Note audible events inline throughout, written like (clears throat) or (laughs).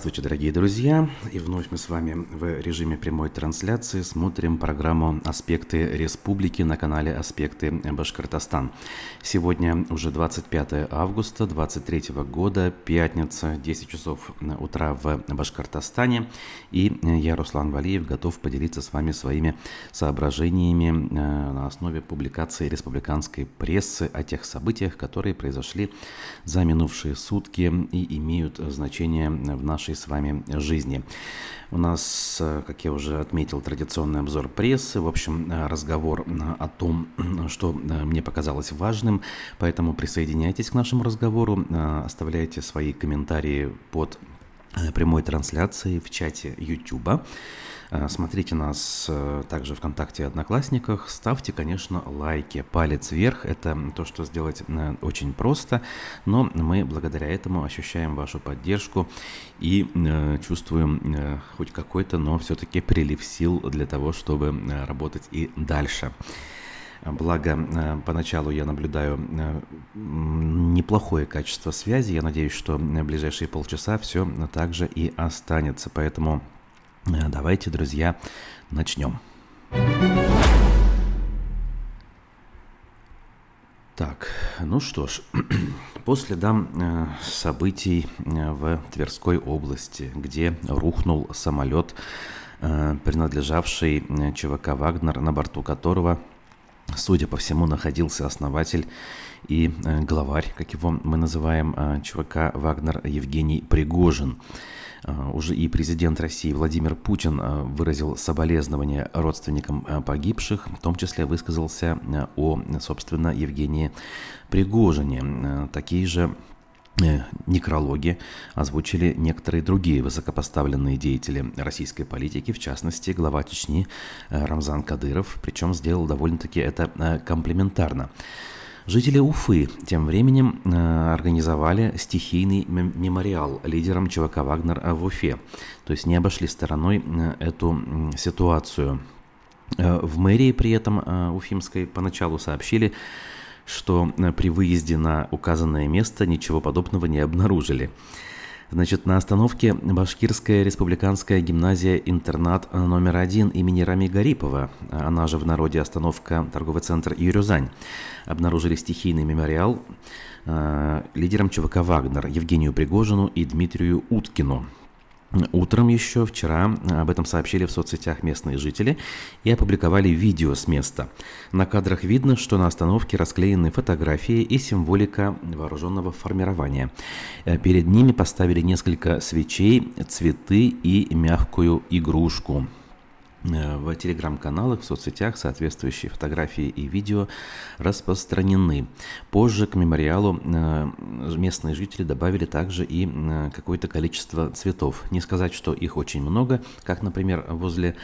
Здравствуйте, дорогие друзья! И вновь мы с вами в режиме прямой трансляции смотрим программу «Аспекты республики» на канале «Аспекты Башкортостан». Сегодня уже 25 августа 2023 года, пятница, 10 часов утра в Башкортостане. И я, Руслан Валиев, готов поделиться с вами своими соображениями э, на основе публикации республиканской прессы о тех событиях, которые произошли за минувшие сутки и имеют значение в нашей с вами жизни. У нас, э, как я уже отметил, традиционный обзор прессы, в общем, э, разговор э, о том, что мне показалось важным, поэтому присоединяйтесь к нашему разговору, оставляйте свои комментарии под прямой трансляцией в чате YouTube. Э, смотрите нас э, также ВКонтакте и Одноклассниках. Ставьте, конечно, лайки. Палец вверх – это то, что сделать э, очень просто, но мы благодаря этому ощущаем вашу поддержку и чувствуем хоть какой-то, но все-таки прилив сил для того, чтобы работать и дальше. Благо, поначалу я наблюдаю неплохое качество связи. Я надеюсь, что в ближайшие полчаса все так же и останется. Поэтому Э, давайте, друзья, начнем. Так, ну что ж, (clears throat) по следам э, событий э, в Тверской области, где рухнул самолет, принадлежавший ЧВК «Вагнер», на борту которого, судя по всему, находился основатель и главарь, как его мы называем, ЧВК «Вагнер» Евгений Пригожин – а, уже и президент России Владимир Путин выразил соболезнования родственникам погибших, в том числе высказался о, собственно, Евгении Пригожине. Такие же э, некрологи озвучили некоторые другие высокопоставленные деятели российской политики, в частности, глава Чечни э, Рамзан Кадыров, причем сделал довольно-таки это э, комплементарно. Жители Уфы тем временем э, организовали стихийный мемориал лидерам ЧВК «Вагнер» в Уфе. То есть не обошли стороной э, эту ситуацию. Э, в мэрии при этом уфимской поначалу сообщили, что при выезде на указанное место ничего подобного не обнаружили. Значит, на остановке Башкирская республиканская гимназия-интернат номер один имени Рами Гарипова, она же в народе остановка торговый центр Юрюзань, обнаружили стихийный мемориал э, лидерам ЧВК «Вагнер» Евгению Пригожину и Дмитрию Уткину. Утром еще вчера об этом сообщили в соцсетях местные жители и опубликовали видео с места. На кадрах видно, что на остановке расклеены фотографии и символика вооруженного формирования. Э, перед ними поставили несколько свечей, цветы и мягкую игрушку. Э, в телеграм-каналах, в соцсетях соответствующие фотографии и видео распространены. Позже к мемориалу э, местные жители добавили также и э, какое-то количество цветов. Не сказать, что их очень много, как, например, возле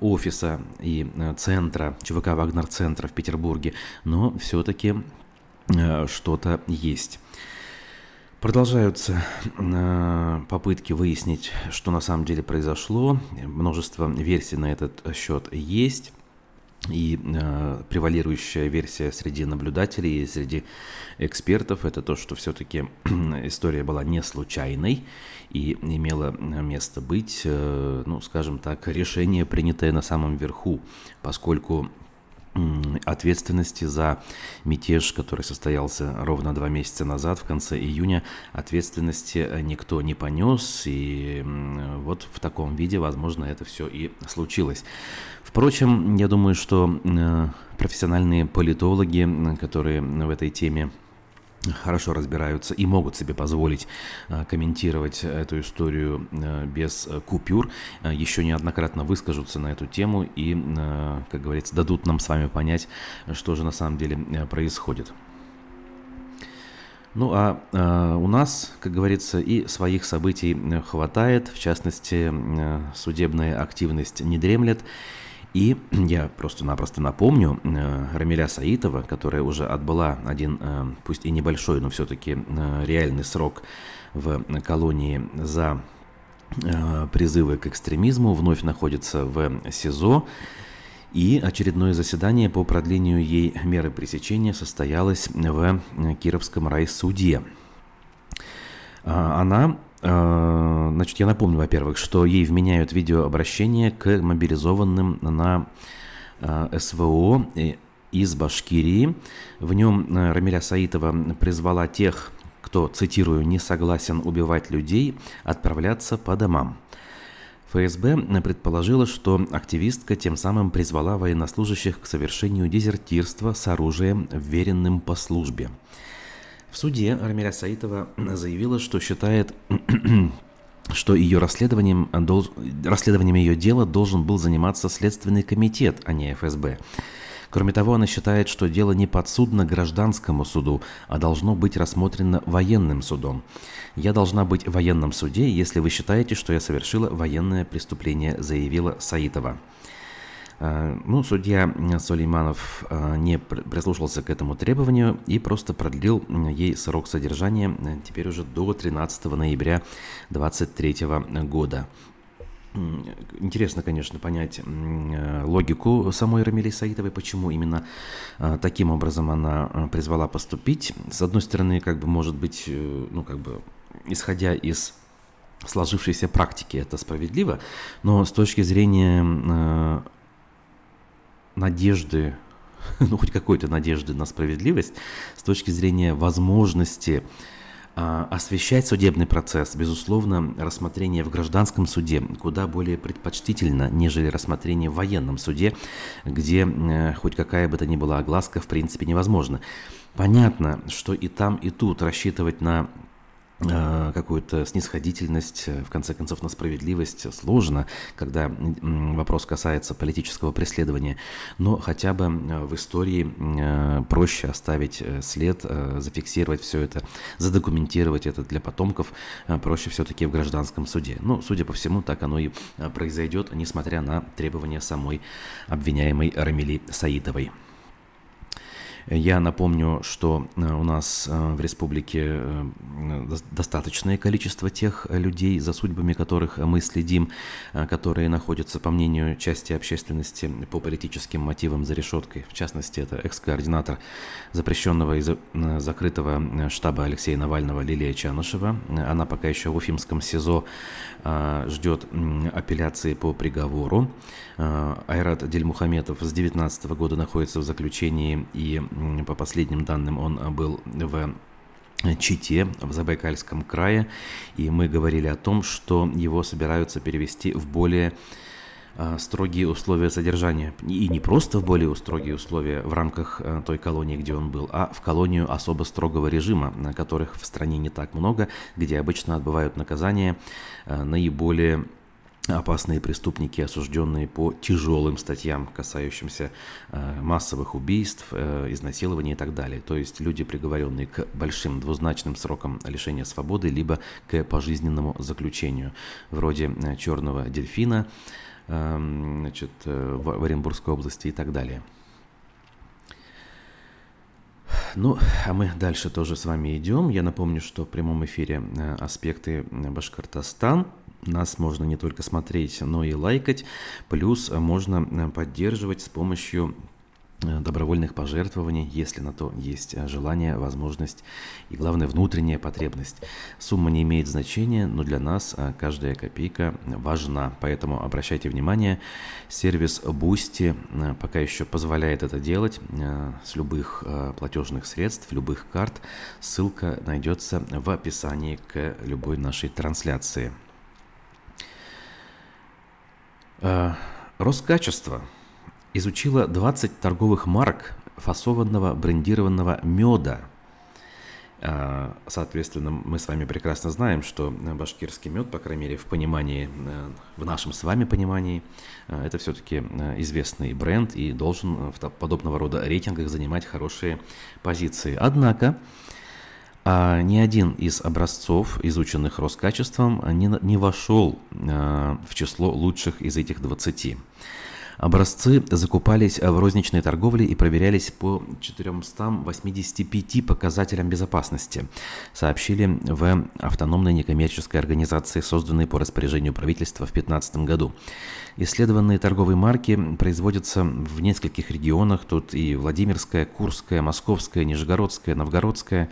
офиса и центра, ЧВК «Вагнер-центра» в Петербурге, но все-таки что-то есть. Продолжаются э, попытки выяснить, что на самом деле произошло. Множество версий на этот счет есть. И э, превалирующая версия среди наблюдателей и среди экспертов это то, что все-таки история была не случайной и имела место быть, э, ну, скажем так, решение, принятое на самом верху, поскольку ответственности за мятеж, который состоялся ровно два месяца назад, в конце июня, ответственности э, никто не понес, и вот в таком виде, возможно, это все и случилось. Впрочем, я думаю, что э, профессиональные политологи, которые в этой теме хорошо разбираются и могут себе позволить а, комментировать эту историю а, без купюр, еще неоднократно выскажутся на эту тему и, как говорится, дадут нам с вами понять, что же на самом деле происходит. Ну а э, у нас, как говорится, и своих событий хватает, в частности, э, судебная активность не дремлет, и (clears throat) я просто-напросто напомню э, Рамиля Саитова, которая уже отбыла один, э, пусть и небольшой, но все-таки э, реальный срок в колонии за призывы к экстремизму, вновь находится в СИЗО. И очередное заседание по продлению ей меры пресечения состоялось в Кировском райсуде. Она значит, я напомню, во-первых, что ей вменяют видеообращение к мобилизованным на СВО из Башкирии. В нем Рамиля Саитова призвала тех, кто, цитирую, «не согласен убивать людей», отправляться по домам. ФСБ предположила, что активистка тем самым призвала военнослужащих к совершению дезертирства с оружием, веренным по службе. В суде Армиля Саитова заявила, что считает (clears throat) что ее расследованием, расследованием ее дела должен был заниматься Следственный комитет, а не ФСБ. Кроме того, она считает, что дело не подсудно гражданскому суду, а должно быть рассмотрено военным судом. «Я должна быть в военном суде, если вы считаете, что я совершила военное преступление», заявила Саитова. А, ну, судья Сулейманов а, не прислушался к этому требованию и просто продлил ей срок содержания теперь уже до 13 ноября 2023 года. Интересно, конечно, понять э, логику самой Рамили Саитовой, почему именно э, таким образом она э, призвала поступить. С одной стороны, как бы, может быть, ну, как бы, исходя из сложившейся практики, это справедливо, но с точки зрения надежды, (laughs) ну, хоть какой-то надежды на справедливость, с точки зрения возможности а, освещать судебный процесс, безусловно, рассмотрение в гражданском суде куда более предпочтительно, нежели рассмотрение в военном суде, где э, хоть какая бы то ни была огласка в принципе невозможно. Понятно, что и там, и тут рассчитывать на какую-то снисходительность, э, в конце концов, на справедливость сложно, когда вопрос касается политического преследования. Но хотя бы э, в истории проще оставить след, зафиксировать все это, задокументировать это для потомков, проще все-таки в гражданском суде. Ну, судя по всему, так оно и произойдет, несмотря на требования самой обвиняемой Рамили Саидовой. Я напомню, что э, у нас э, в республике э, достаточное количество тех людей, за судьбами которых мы следим, которые находятся, по мнению части общественности, по политическим мотивам за решеткой. В частности, это экс-координатор запрещенного и закрытого штаба Алексея Навального Лилия Чанышева. Она пока еще в Уфимском СИЗО ждет апелляции по приговору. Айрат Дельмухаметов с 2019 года находится в заключении и по последним данным, он э, был в Чите, в Забайкальском крае, и мы говорили о том, что его собираются перевести в более э, строгие условия содержания. И не просто в более строгие условия в рамках э, той колонии, где он был, а в колонию особо строгого режима, которых в стране не так много, где обычно отбывают наказания наиболее опасные преступники, осужденные по тяжелым статьям, касающимся э, массовых убийств, э, изнасилований и так далее. То есть люди, приговоренные к большим двузначным срокам лишения свободы, либо к пожизненному заключению, вроде э, «Черного дельфина», э, значит, э, в Оренбургской области и так далее. Ну, а мы дальше тоже с вами идем. Я напомню, что в прямом эфире э, аспекты Башкортостан – нас можно не только смотреть, но и лайкать. Плюс можно э, поддерживать с помощью э, добровольных пожертвований, если на то есть э, желание, возможность и, главное, внутренняя потребность. Сумма не имеет значения, но для нас каждая копейка важна. Поэтому обращайте внимание, сервис Boosty пока еще позволяет это делать с любых платежных средств, любых карт. Ссылка найдется в описании к любой нашей трансляции. Э, Роскачество изучило 20 торговых марок фасованного брендированного меда. Э, соответственно, мы с вами прекрасно знаем, что башкирский мед, по крайней мере, в понимании, э, в нашем с вами понимании, это все-таки известный бренд и должен в подобного рода рейтингах занимать хорошие позиции. Однако, а ни один из образцов, изученных Роскачеством, не, не вошел а, в число лучших из этих 20. Образцы закупались в розничной торговле и проверялись по 485 показателям безопасности, сообщили в автономной некоммерческой организации, созданной по распоряжению правительства в 2015 году. Исследованные торговые марки производятся в нескольких регионах, тут и Владимирская, Курская, Московская, Нижегородская, Новгородская,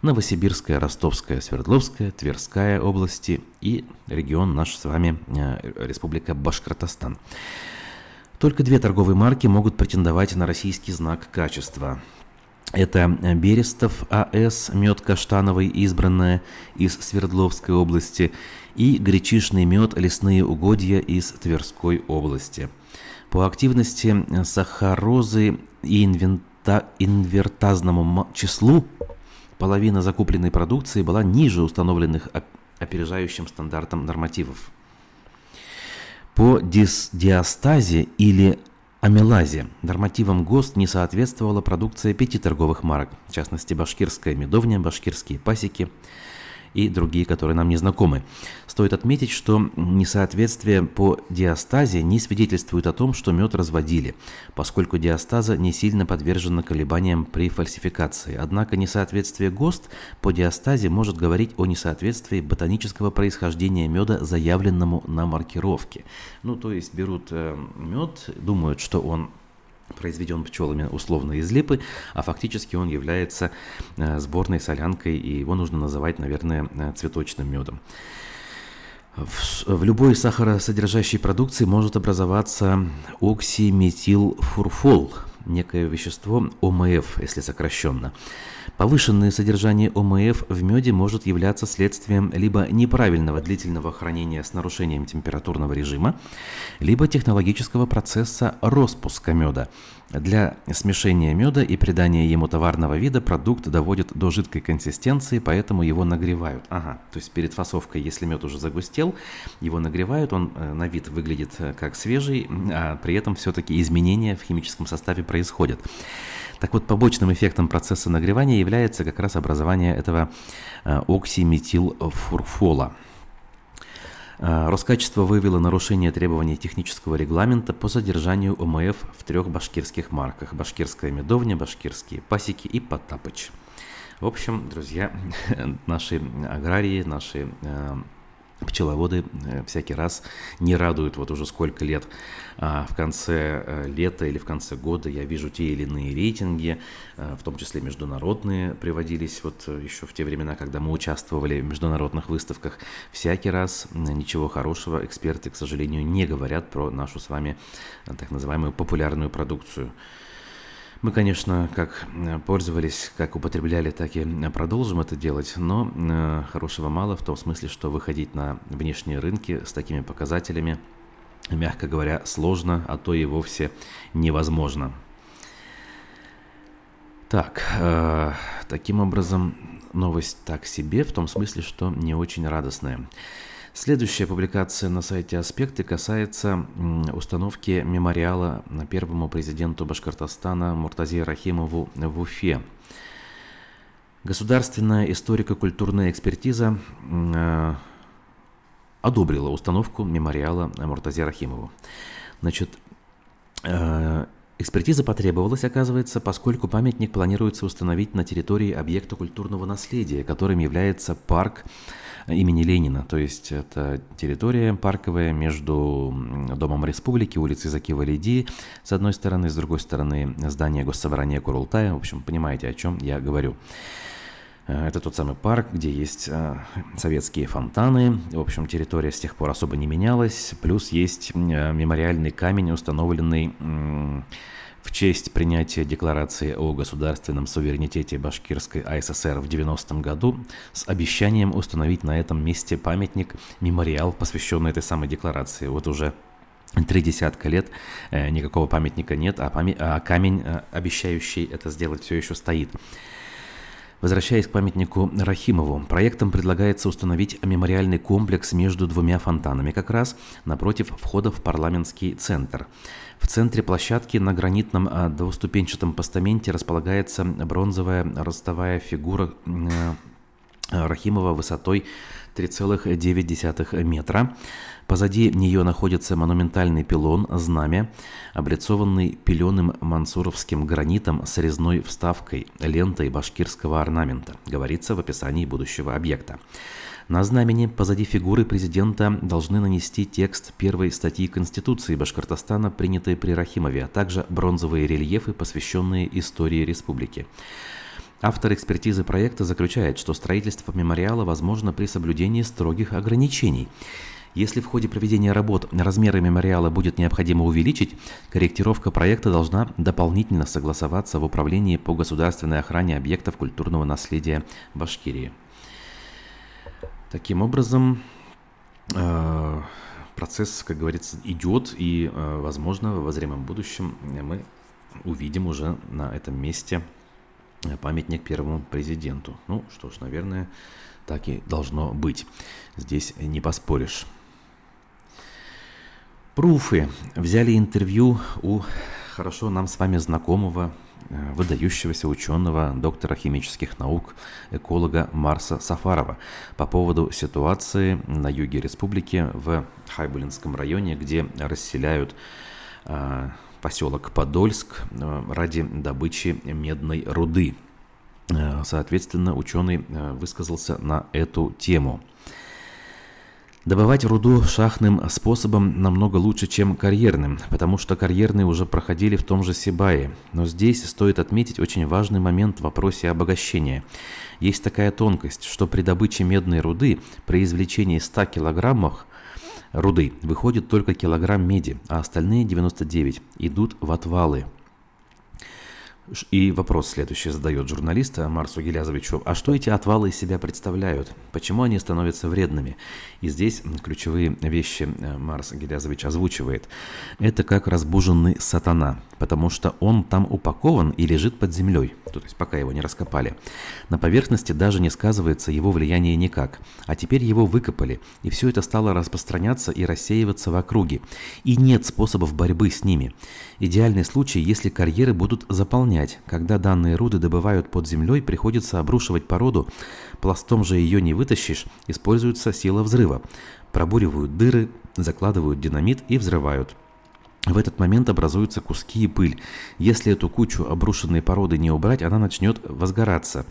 Новосибирская, Ростовская, Свердловская, Тверская области и регион наш с вами, э, Республика Башкортостан. Только две торговые марки могут претендовать на российский знак качества. Это Берестов АС, мед каштановый, избранная из Свердловской области, и гречишный мед лесные угодья из Тверской области. По активности сахарозы и инвента, инвертазному числу половина закупленной продукции была ниже установленных опережающим стандартам нормативов. По дис диастазе или амелазе. Нормативам ГОСТ не соответствовала продукция пяти торговых марок, в частности башкирская медовня, башкирские пасеки – и другие, которые нам не знакомы. Стоит отметить, что несоответствие по диастазе не свидетельствует о том, что мед разводили, поскольку диастаза не сильно подвержена колебаниям при фальсификации. Однако несоответствие ГОСТ по диастазе может говорить о несоответствии ботанического происхождения меда, заявленному на маркировке. Ну, то есть берут э, мед, думают, что он произведен пчелами условно из липы, а фактически он является э, сборной солянкой, и его нужно называть, наверное, э, цветочным медом. В, в любой сахаросодержащей продукции может образоваться оксиметилфурфол, некое вещество ОМФ, если сокращенно. Повышенное содержание ОМФ в меде может являться следствием либо неправильного длительного хранения с нарушением температурного режима, либо технологического процесса распуска меда. Для смешения меда и придания ему товарного вида продукт доводят до жидкой консистенции, поэтому его нагревают. Ага, то есть перед фасовкой, если мед уже загустел, его нагревают, он э, на вид выглядит э, как свежий, а при этом все-таки изменения в химическом составе происходят. Так вот, побочным эффектом процесса нагревания является как раз образование этого э, оксиметилфурфола. Э, Роскачество выявило нарушение требований технического регламента по содержанию ОМФ в трех башкирских марках. Башкирская медовня, башкирские пасеки и Потапыч. В общем, друзья, (laughs) наши аграрии, наши э, пчеловоды э, всякий раз не радуют вот уже сколько лет. А в конце э, лета или в конце года я вижу те или иные рейтинги, э, в том числе международные приводились вот еще в те времена, когда мы участвовали в международных выставках. Всякий раз ничего хорошего эксперты, к сожалению, не говорят про нашу с вами так называемую популярную продукцию. Мы, конечно, как э, пользовались, как употребляли, так и э, продолжим это делать, но э, хорошего мало в том смысле, что выходить на внешние рынки с такими показателями, мягко говоря, сложно, а то и вовсе невозможно. Так, э, таким образом, новость так себе, в том смысле, что не очень радостная. Следующая публикация на сайте «Аспекты» касается установки мемориала первому президенту Башкортостана Муртазе Рахимову в Уфе. Государственная историко-культурная экспертиза э, одобрила установку мемориала Муртазе Рахимову. Значит, э, экспертиза потребовалась, оказывается, поскольку памятник планируется установить на территории объекта культурного наследия, которым является парк имени Ленина. То есть это территория парковая между Домом Республики, улицей Закива Лиди, с одной стороны, с другой стороны здание Госсобрания Курултая. В общем, понимаете, о чем я говорю. Э, это тот самый парк, где есть э, советские фонтаны. В общем, территория с тех пор особо не менялась. Плюс есть э, мемориальный камень, установленный в честь принятия Декларации о государственном суверенитете Башкирской АССР в 90-м году с обещанием установить на этом месте памятник, мемориал, посвященный этой самой декларации. Вот уже Три десятка лет э, никакого памятника нет, а, памя- а камень, э, обещающий это сделать, все еще стоит. Возвращаясь к памятнику Рахимову, проектом предлагается установить мемориальный комплекс между двумя фонтанами, как раз напротив входа в парламентский центр. В центре площадки на гранитном а, двуступенчатом постаменте располагается бронзовая ростовая фигура э, Рахимова высотой 3,9 метра. Позади нее находится монументальный пилон «Знамя», облицованный пеленым мансуровским гранитом с резной вставкой, лентой башкирского орнамента, говорится в описании будущего объекта. На знамени позади фигуры президента должны нанести текст первой статьи Конституции Башкортостана, принятой при Рахимове, а также бронзовые рельефы, посвященные истории республики. Автор экспертизы проекта заключает, что строительство мемориала возможно при соблюдении строгих ограничений. Если в ходе проведения работ размеры мемориала будет необходимо увеличить, корректировка проекта должна дополнительно согласоваться в Управлении по государственной охране объектов культурного наследия Башкирии. Таким образом, э, процесс, как говорится, идет, и, э, возможно, в обозримом будущем мы увидим уже на этом месте памятник первому президенту. Ну что ж, наверное, так и должно быть. Здесь не поспоришь. Пруфы взяли интервью у хорошо нам с вами знакомого, э, выдающегося ученого, доктора химических наук, эколога Марса Сафарова по поводу ситуации на юге республики в Хайбулинском районе, где расселяют э, поселок Подольск э, ради добычи медной руды. Э, соответственно, ученый э, высказался на эту тему. Добывать руду шахтным способом намного лучше, чем карьерным, потому что карьерные уже проходили в том же Сибае. Но здесь стоит отметить очень важный момент в вопросе обогащения. Есть такая тонкость, что при добыче медной руды, при извлечении 100 килограммов руды выходит только килограмм меди, а остальные 99 идут в отвалы. И вопрос следующий задает журналист Марсу Гелязовичу. А что эти отвалы из себя представляют? Почему они становятся вредными? И здесь ключевые вещи э, Марс Гелязович озвучивает. Это как разбуженный сатана, потому что он там упакован и лежит под землей, то есть пока его не раскопали. На поверхности даже не сказывается его влияние никак. А теперь его выкопали, и все это стало распространяться и рассеиваться в округе. И нет способов борьбы с ними. Идеальный случай, если карьеры будут заполнять. Когда данные руды добывают под землей, приходится обрушивать породу, пластом же ее не вытащишь, используется сила взрыва. Пробуривают дыры, закладывают динамит и взрывают. В этот момент образуются куски и пыль. Если эту кучу обрушенной породы не убрать, она начнет возгораться.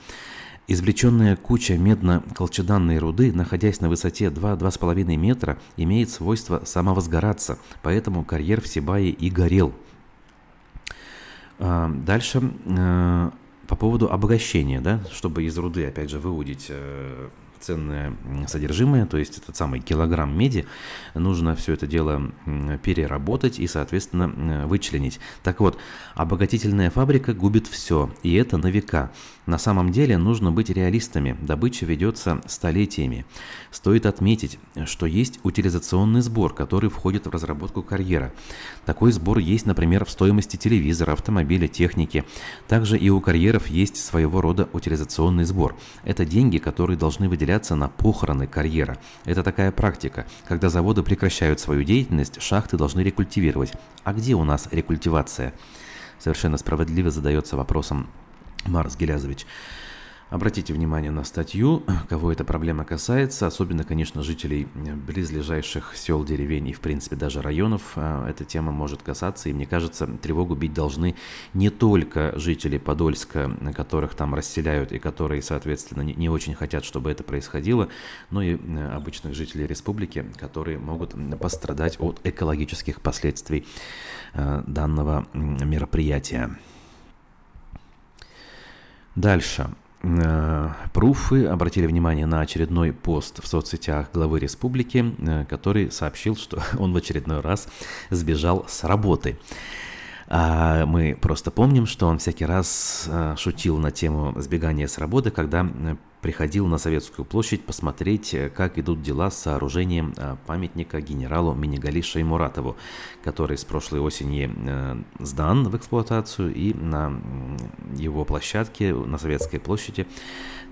Извлеченная куча медно-колчеданной руды, находясь на высоте 2-2,5 метра, имеет свойство самовозгораться, поэтому карьер в Сибае и горел. Дальше э, по поводу обогащения, да, чтобы из руды, опять же, выудить э, ценное содержимое, то есть этот самый килограмм меди, нужно все это дело переработать и, соответственно, вычленить. Так вот, обогатительная фабрика губит все, и это на века. На самом деле нужно быть реалистами, добыча ведется столетиями. Стоит отметить, что есть утилизационный сбор, который входит в разработку карьера. Такой сбор есть, например, в стоимости телевизора, автомобиля, техники. Также и у карьеров есть своего рода утилизационный сбор. Это деньги, которые должны выделяться на похороны карьера. Это такая практика. Когда заводы прекращают свою деятельность, шахты должны рекультивировать. А где у нас рекультивация? Совершенно справедливо задается вопросом Марс Гелязович. Обратите внимание на статью, кого эта проблема касается, особенно, конечно, жителей близлежащих сел, деревень и, в принципе, даже районов. А, эта тема может касаться, и мне кажется, тревогу бить должны не только жители Подольска, которых там расселяют и которые, соответственно, не очень хотят, чтобы это происходило, но и обычных жителей республики, которые могут пострадать от экологических последствий а, данного мероприятия. Дальше. Э, пруфы обратили внимание на очередной пост в соцсетях главы республики, э, который сообщил, что (laughs) он в очередной раз сбежал с работы. А мы просто помним, что он всякий раз э, шутил на тему сбегания с работы, когда приходил на Советскую площадь посмотреть, э, как идут дела с сооружением э, памятника генералу Минигали Шаймуратову, который с прошлой осени э, сдан в эксплуатацию и на его площадке на Советской площади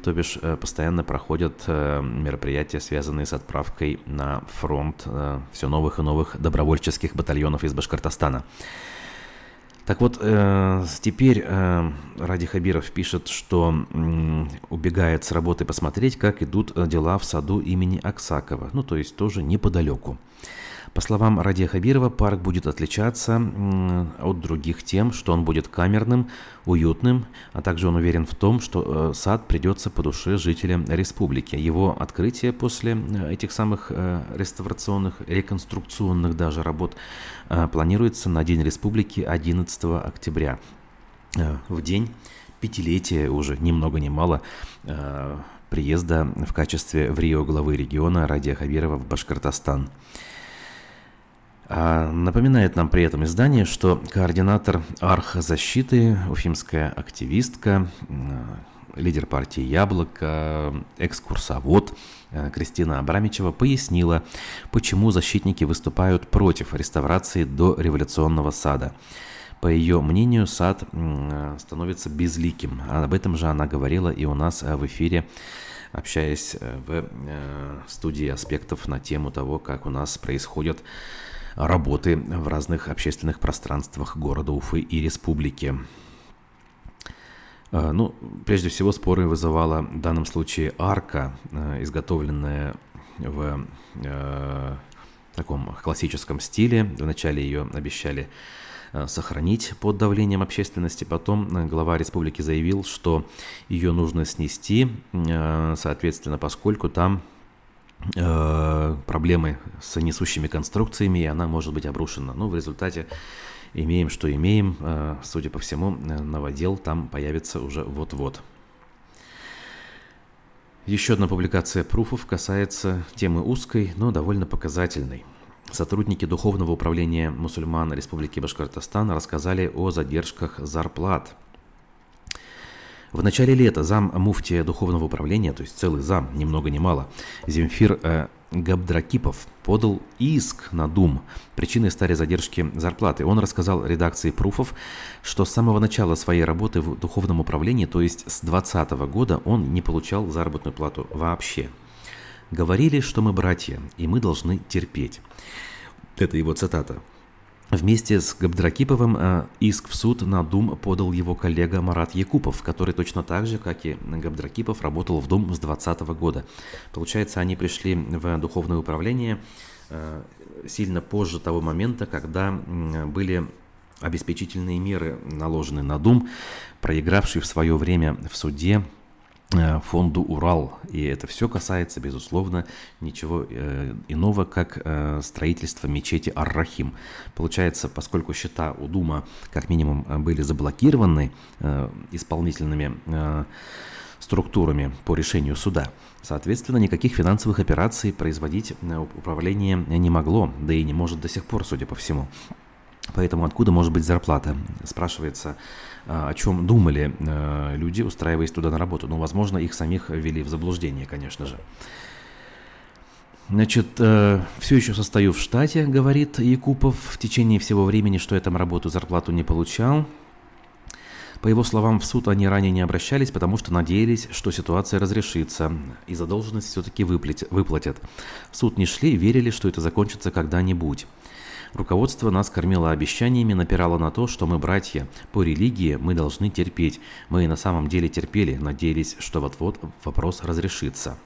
то бишь постоянно проходят мероприятия, связанные с отправкой на фронт все новых и новых добровольческих батальонов из Башкортостана. Так вот, э, теперь э, Ради Хабиров пишет, что э, убегает с работы посмотреть, как идут дела в саду имени Аксакова, ну то есть тоже неподалеку. По словам Радия Хабирова, парк будет отличаться от других тем, что он будет камерным, уютным, а также он уверен в том, что э, сад придется по душе жителям республики. Его открытие после э, этих самых э, реставрационных, реконструкционных даже работ планируется на День республики 11 октября. В день пятилетия уже, ни много ни мало, приезда в качестве в Рио главы региона Радия Хабирова в Башкортостан. А напоминает нам при этом издание, что координатор архзащиты, уфимская активистка, лидер партии «Яблоко», экскурсовод э, Кристина Абрамичева пояснила, почему защитники выступают против реставрации до революционного сада. По ее мнению, сад становится безликим. Об этом же она говорила и у нас э, в эфире общаясь э, в студии аспектов на тему того, как у нас происходят работы в разных общественных пространствах города Уфы и республики. А, ну, прежде всего, споры вызывала в данном случае арка, а, изготовленная в э, таком классическом стиле. Вначале ее обещали сохранить под давлением общественности. Потом глава республики заявил, что ее нужно снести, соответственно, поскольку там Э, проблемы с несущими конструкциями, и она может быть обрушена. Но ну, в результате имеем, что имеем. Э, судя по всему, э, новодел там появится уже вот-вот. Еще одна публикация пруфов касается темы узкой, но довольно показательной. Сотрудники Духовного управления мусульман Республики Башкортостан рассказали о задержках зарплат – в начале лета зам муфтия духовного управления, то есть целый зам, ни много ни мало, Земфир э, Габдракипов подал иск на Дум. Причиной стали задержки зарплаты. Он рассказал редакции Пруфов, что с самого начала своей работы в духовном управлении, то есть с 2020 года, он не получал заработную плату вообще. Говорили, что мы братья, и мы должны терпеть. Это его цитата. Вместе с Габдракиповым э, иск в суд на Дум подал его коллега Марат Якупов, который точно так же, как и Габдракипов, работал в Дум с 2020 года. Получается, они пришли в духовное управление э, сильно позже того момента, когда были обеспечительные меры наложены на Дум, проигравший в свое время в суде фонду Урал. И это все касается, безусловно, ничего э, иного, как э, строительства мечети Ар-Рахим. Получается, поскольку счета у Дума как минимум были заблокированы исполнительными структурами по решению суда, соответственно, никаких финансовых операций производить управление не могло, да и не может до сих пор, судя по всему. Поэтому откуда может быть зарплата? Спрашивается, о чем думали э, люди, устраиваясь туда на работу. Ну, возможно, их самих ввели в заблуждение, конечно же. Значит, э, все еще состою в штате, говорит Якупов, в течение всего времени, что я там работу, зарплату не получал. По его словам, в суд они ранее не обращались, потому что надеялись, что ситуация разрешится, и задолженность все-таки выплатят. В суд не шли, верили, что это закончится когда-нибудь. Руководство нас кормило обещаниями, напирало на то, что мы братья. По религии мы должны терпеть. Мы на самом деле терпели, надеялись, что вот-вот вопрос разрешится.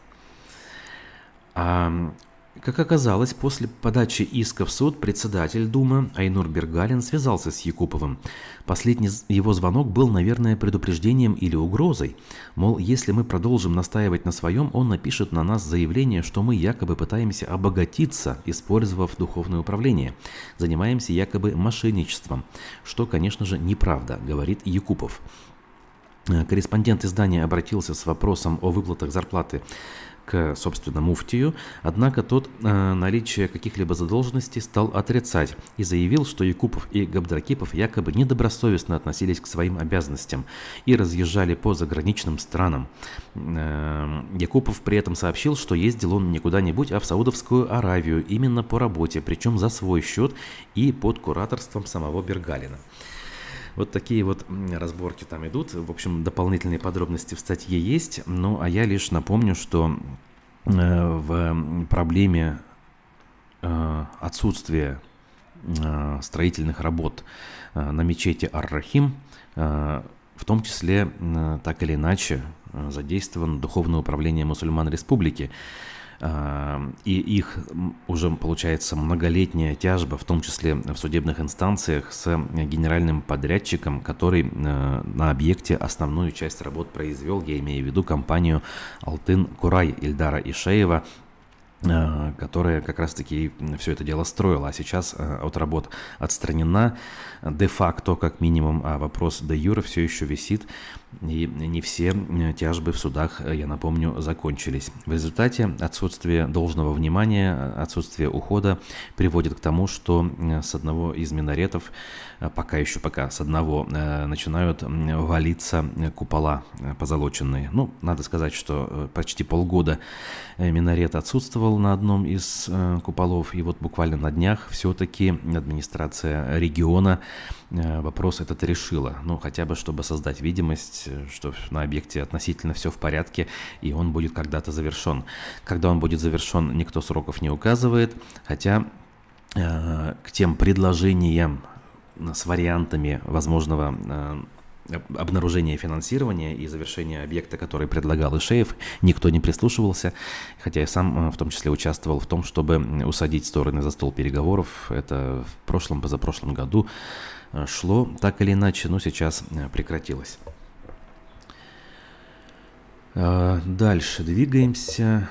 А как оказалось, после подачи иска в суд председатель Думы Айнур Бергалин связался с Якуповым. Последний его звонок был, наверное, предупреждением или угрозой. Мол, если мы продолжим настаивать на своем, он напишет на нас заявление, что мы якобы пытаемся обогатиться, использовав духовное управление. Занимаемся якобы мошенничеством. Что, конечно же, неправда, говорит Якупов. Корреспондент издания обратился с вопросом о выплатах зарплаты к, собственно, муфтию, однако тот э, наличие каких-либо задолженностей стал отрицать и заявил, что Якупов и Габдракипов якобы недобросовестно относились к своим обязанностям и разъезжали по заграничным странам. Э, Якупов при этом сообщил, что ездил он не куда-нибудь, а в Саудовскую Аравию именно по работе, причем за свой счет и под кураторством самого Бергалина. Вот такие вот разборки там идут. В общем, дополнительные подробности в статье есть. Ну, а я лишь напомню, что э, в проблеме э, отсутствия строительных работ на мечети Ар-Рахим, в том числе так или иначе задействован Духовное управление мусульман республики, и их уже получается многолетняя тяжба, в том числе в судебных инстанциях, с генеральным подрядчиком, который э, на объекте основную часть работ произвел, я имею в виду компанию Алтын Курай Ильдара Ишеева, Э, которая как раз-таки все это дело строила, а сейчас э, от работ отстранена. Де-факто, как минимум, а вопрос де юра все еще висит, и не все э, тяжбы в судах, я напомню, закончились. В результате отсутствие должного внимания, отсутствие ухода приводит к тому, что с одного из минаретов, пока еще пока с одного, начинают валиться купола позолоченные. Ну, надо сказать, что почти полгода минарет отсутствовал, на одном из э, куполов, и вот буквально на днях все-таки администрация региона э, вопрос этот решила. Ну, хотя бы, чтобы создать видимость, э, что на объекте относительно все в порядке, и он будет когда-то завершен. Когда он будет завершен, никто сроков не указывает, хотя э, к тем предложениям с вариантами возможного э, обнаружения финансирования и завершения объекта, который предлагал Ишеев, никто не прислушивался, хотя я сам э, в том числе участвовал в том, чтобы усадить стороны за стол переговоров. Это в прошлом, позапрошлом году э, шло так или иначе, но сейчас э, прекратилось. Дальше двигаемся.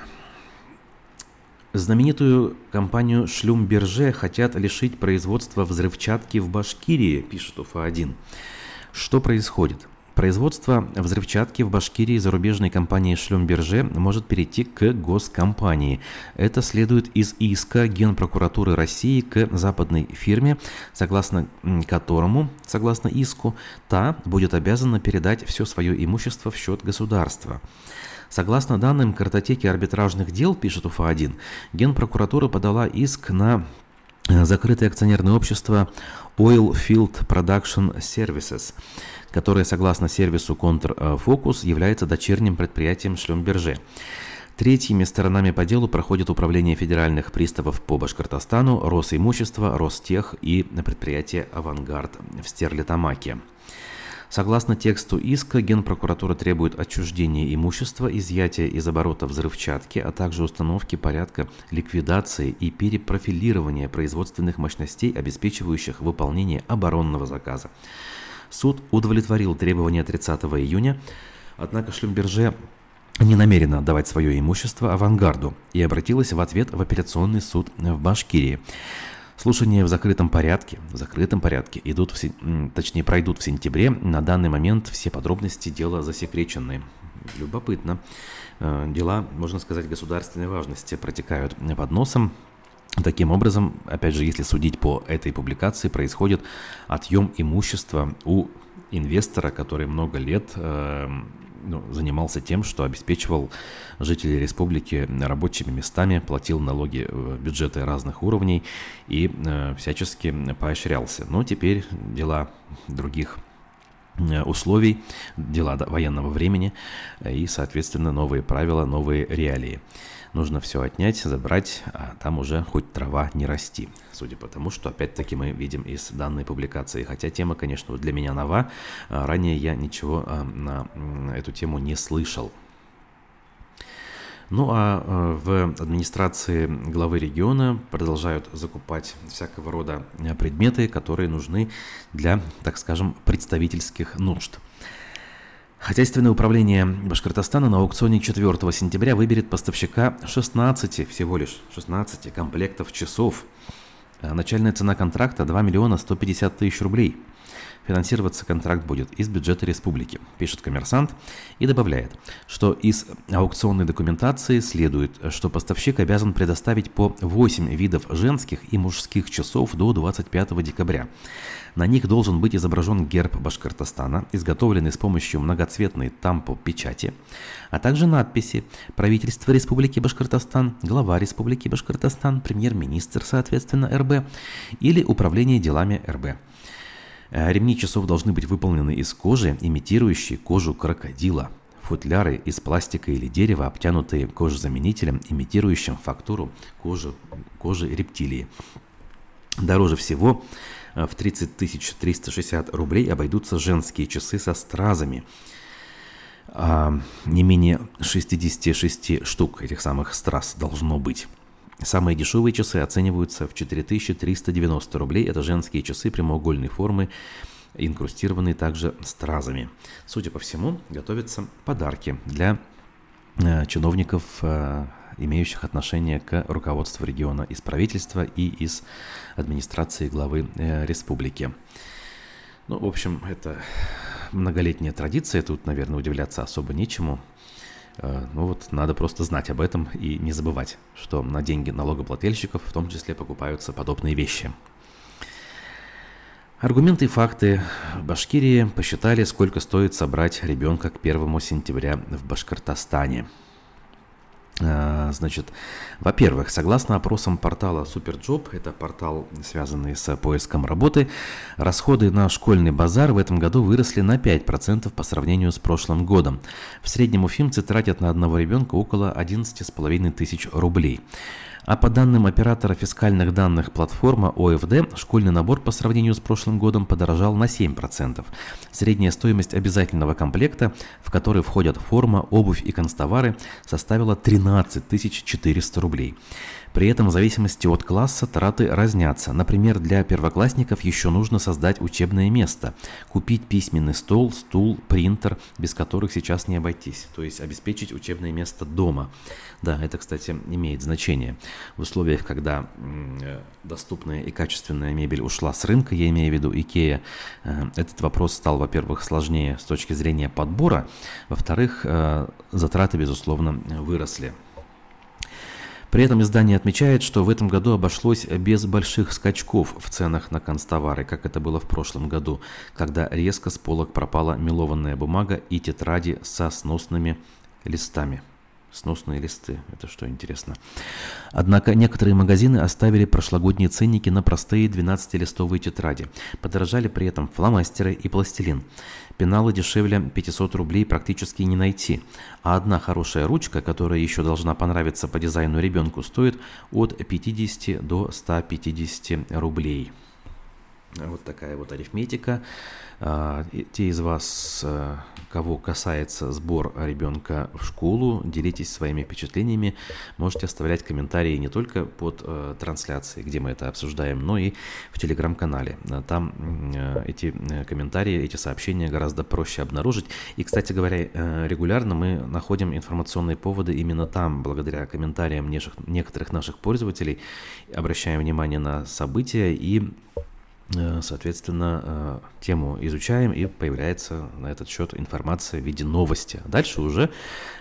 Знаменитую компанию Шлюмберже хотят лишить производства взрывчатки в Башкирии, пишет УФА-1. Что происходит? Производство взрывчатки в Башкирии зарубежной компании Шлюмберже может перейти к госкомпании. Это следует из иска Генпрокуратуры России к западной фирме, согласно которому, согласно иску, та будет обязана передать все свое имущество в счет государства. Согласно данным картотеки арбитражных дел, пишет УФА-1, Генпрокуратура подала иск на закрытое акционерное общество Oil Field Production Services, которое, согласно сервису Контрфокус, является дочерним предприятием Шлюмберже. Третьими сторонами по делу проходит Управление федеральных приставов по Башкортостану, Росимущество, Ростех и предприятие «Авангард» в Стерлитамаке. Согласно тексту иска, Генпрокуратура требует отчуждения имущества, изъятия из оборота взрывчатки, а также установки порядка ликвидации и перепрофилирования производственных мощностей, обеспечивающих выполнение оборонного заказа. Суд удовлетворил требования 30 июня, однако Шлюмберже не намерена отдавать свое имущество авангарду и обратилась в ответ в апелляционный суд в Башкирии. Слушания в закрытом порядке, в закрытом порядке идут, в, точнее, пройдут в сентябре. На данный момент все подробности дела засекречены. Любопытно. Э, дела, можно сказать, государственной важности протекают под носом. Таким образом, опять же, если судить по этой публикации, происходит отъем имущества у инвестора, который много лет э, ну, занимался тем, что обеспечивал жителей республики рабочими местами, платил налоги в бюджеты разных уровней и э, всячески поощрялся. Но теперь дела других э, условий, дела военного времени и, соответственно, новые правила, новые реалии. Нужно все отнять, забрать, а там уже хоть трава не расти. Судя по тому, что опять-таки мы видим из данной публикации. Хотя тема, конечно, для меня нова. А ранее я ничего а, на эту тему не слышал. Ну а, а в администрации главы региона продолжают закупать всякого рода предметы, которые нужны для, так скажем, представительских нужд. Хозяйственное управление Башкортостана на аукционе 4 сентября выберет поставщика 16, всего лишь 16 комплектов часов. А начальная цена контракта 2 миллиона 150 тысяч рублей – Финансироваться контракт будет из бюджета республики, пишет коммерсант и добавляет, что из аукционной документации следует, что поставщик обязан предоставить по 8 видов женских и мужских часов до 25 декабря. На них должен быть изображен герб Башкортостана, изготовленный с помощью многоцветной тампо-печати, а также надписи «Правительство Республики Башкортостан», «Глава Республики Башкортостан», «Премьер-министр, соответственно, РБ» или «Управление делами РБ». Э, ремни часов должны быть выполнены из кожи, имитирующей кожу крокодила. Футляры из пластика или дерева, обтянутые кожезаменителем, имитирующим фактуру кожи, кожи рептилии. Дороже всего в 30 360 рублей обойдутся женские часы со стразами. А, не менее 66 штук этих самых страз должно быть. Самые дешевые часы оцениваются в 4390 рублей. Это женские часы прямоугольной формы, инкрустированные также стразами. Судя по всему, готовятся подарки для э, чиновников, э, имеющих отношение к руководству региона из правительства и из администрации главы э, республики. Ну, в общем, это многолетняя традиция, тут, наверное, удивляться особо нечему. Э, ну вот, надо просто знать об этом и не забывать, что на деньги налогоплательщиков в том числе покупаются подобные вещи. Аргументы и факты. В Башкирии посчитали, сколько стоит собрать ребенка к 1 сентября в Башкортостане – значит, во-первых, согласно опросам портала Superjob, это портал, связанный с поиском работы, расходы на школьный базар в этом году выросли на 5% по сравнению с прошлым годом. В среднем уфимцы тратят на одного ребенка около 11,5 тысяч рублей. А по данным оператора фискальных данных платформа ОФД, школьный набор по сравнению с прошлым годом подорожал на 7%. Средняя стоимость обязательного комплекта, в который входят форма, обувь и констовары, составила 13 400 рублей. При этом в зависимости от класса траты разнятся. Например, для первоклассников еще нужно создать учебное место, купить письменный стол, стул, принтер, без которых сейчас не обойтись, то есть обеспечить учебное место дома. Да, это, кстати, имеет значение. В условиях, когда доступная и качественная мебель ушла с рынка, я имею в виду Икея, э, этот вопрос стал, во-первых, сложнее с точки зрения подбора, во-вторых, э, затраты, безусловно, выросли. При этом издание отмечает, что в этом году обошлось без больших скачков в ценах на констовары, как это было в прошлом году, когда резко с полок пропала мелованная бумага и тетради со сносными листами. Сносные листы. Это что интересно. Однако некоторые магазины оставили прошлогодние ценники на простые 12-листовые тетради. Подорожали при этом фломастеры и пластилин. Пеналы дешевле 500 рублей практически не найти. А одна хорошая ручка, которая еще должна понравиться по дизайну ребенку, стоит от 50 до 150 рублей. Вот такая вот арифметика. А, те из вас, э, кого касается сбор ребенка в школу, делитесь своими впечатлениями. Можете оставлять комментарии не только под э, трансляцией, где мы это обсуждаем, но и в телеграм-канале. Там э, эти комментарии, эти сообщения гораздо проще обнаружить. И, кстати говоря, регулярно мы находим информационные поводы именно там, благодаря комментариям некоторых наших пользователей, обращаем внимание на события и соответственно, э, тему изучаем, и появляется на этот счет информация в виде новости. Дальше уже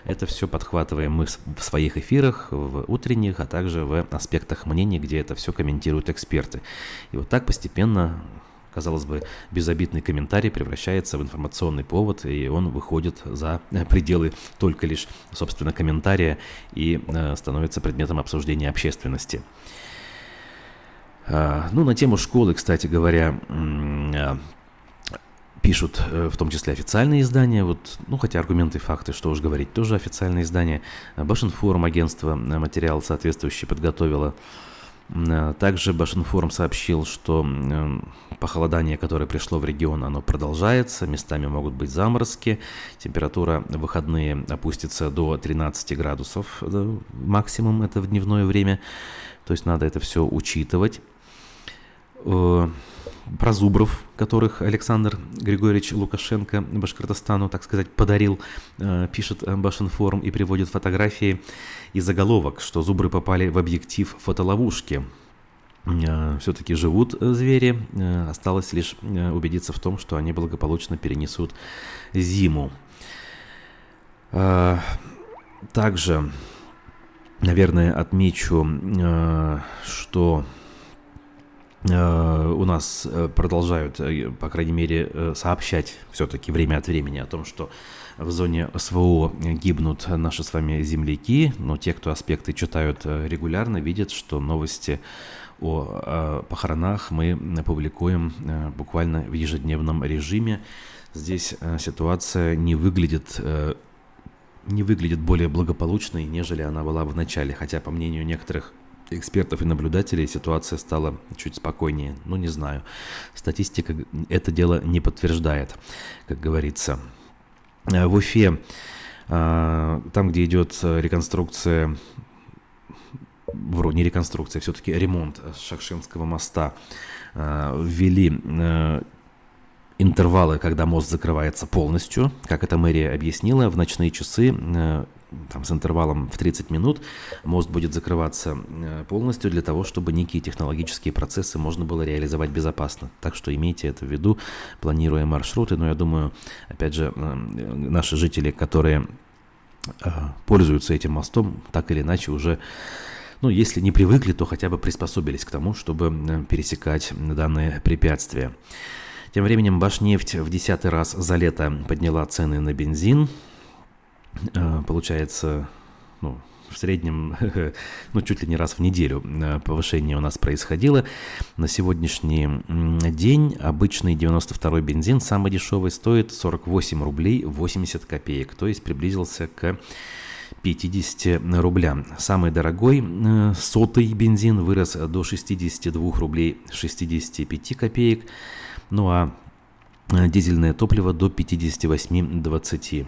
это все подхватываем мы в своих эфирах, в утренних, а также в аспектах мнений, где это все комментируют эксперты. И вот так постепенно казалось бы, безобидный комментарий превращается в информационный повод, и он выходит за пределы только лишь, собственно, комментария и э, становится предметом обсуждения общественности. А, ну, на тему школы, кстати говоря, а, пишут э, в том числе официальные издания, вот, ну хотя аргументы и факты, что уж говорить, тоже официальные издания. Башинформ агентство э, материал соответствующий подготовило. А, также Башинформ сообщил, что похолодание, которое пришло в регион, оно продолжается, местами могут быть заморозки, температура в выходные опустится до 13 градусов максимум, это в дневное время, то есть надо это все учитывать. Э, про зубров, которых Александр Григорьевич Лукашенко Башкортостану, так сказать, подарил, э, пишет Башинформ и приводит фотографии и заголовок, что зубры попали в объектив фотоловушки. Э, Все-таки живут звери, осталось лишь убедиться в том, что они благополучно перенесут зиму. Также, наверное, отмечу, что у нас э, продолжают, э, по крайней мере, сообщать все-таки время от времени о том, что в зоне СВО гибнут наши с вами земляки, но те, кто аспекты читают регулярно, видят, что новости о похоронах мы публикуем буквально в ежедневном режиме. Здесь ситуация не выглядит не выглядит более благополучной, нежели она была в начале, хотя, по мнению некоторых экспертов и наблюдателей ситуация стала чуть спокойнее. Ну, не знаю. Статистика это дело не подтверждает, как говорится. Э, в Уфе, э, там, где идет реконструкция, вроде не реконструкция, все-таки ремонт Шакшинского моста, э, ввели интервалы, когда мост закрывается полностью, как это мэрия объяснила, в ночные часы там, с интервалом в 30 минут мост будет закрываться э, полностью для того, чтобы некие технологические процессы можно было реализовать безопасно. Так что имейте это в виду, планируя маршруты. Но я думаю, опять же, э, наши жители, которые э, пользуются этим мостом, так или иначе уже ну, если не привыкли, то хотя бы приспособились к тому, чтобы пересекать данные препятствия. Тем временем Башнефть в десятый раз за лето подняла цены на бензин. Э, получается, ну, в среднем, (laughs) ну, чуть ли не раз в неделю э, повышение у нас происходило. На сегодняшний день обычный 92-й бензин, самый дешевый, стоит 48 рублей 80 копеек, то есть приблизился к 50 рублям. Самый дорогой э, сотый бензин вырос до 62 рублей 65 копеек, ну а дизельное топливо до 58,20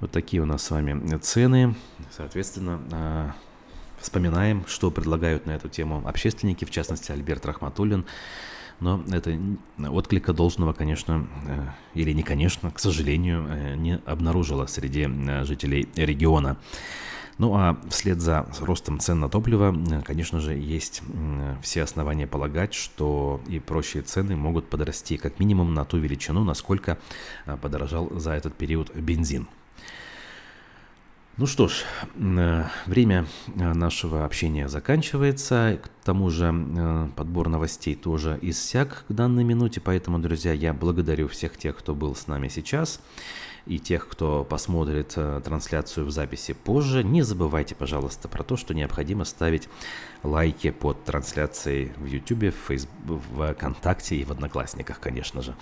вот такие у нас с вами цены. Соответственно, а, вспоминаем, что предлагают на эту тему общественники, в частности Альберт Рахматуллин. Но это отклика должного, конечно, э, или не конечно, к сожалению, э, не обнаружило среди э, жителей региона. Ну а вслед за ростом цен на топливо, конечно же, есть все основания полагать, что и прочие цены могут подрасти как минимум на ту величину, насколько подорожал за этот период бензин. Ну что ж, э, время э, нашего общения заканчивается. К тому же э, подбор новостей тоже иссяк к данной минуте. Поэтому, друзья, я благодарю всех тех, кто был с нами сейчас и тех, кто посмотрит трансляцию в записи позже. Не забывайте, пожалуйста, про то, что необходимо ставить лайки под трансляцией в YouTube, в, Facebook, в ВКонтакте и в Одноклассниках, конечно же.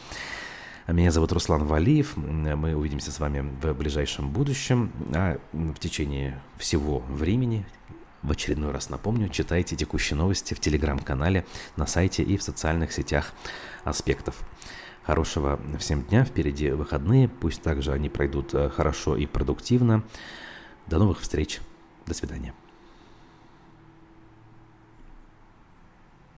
Меня зовут Руслан Валиев. Мы увидимся с вами в ближайшем будущем. А в течение всего времени в очередной раз напомню, читайте текущие новости в телеграм-канале, на сайте и в социальных сетях аспектов. Хорошего всем дня, впереди выходные, пусть также они пройдут э, хорошо и продуктивно. До новых встреч, до свидания.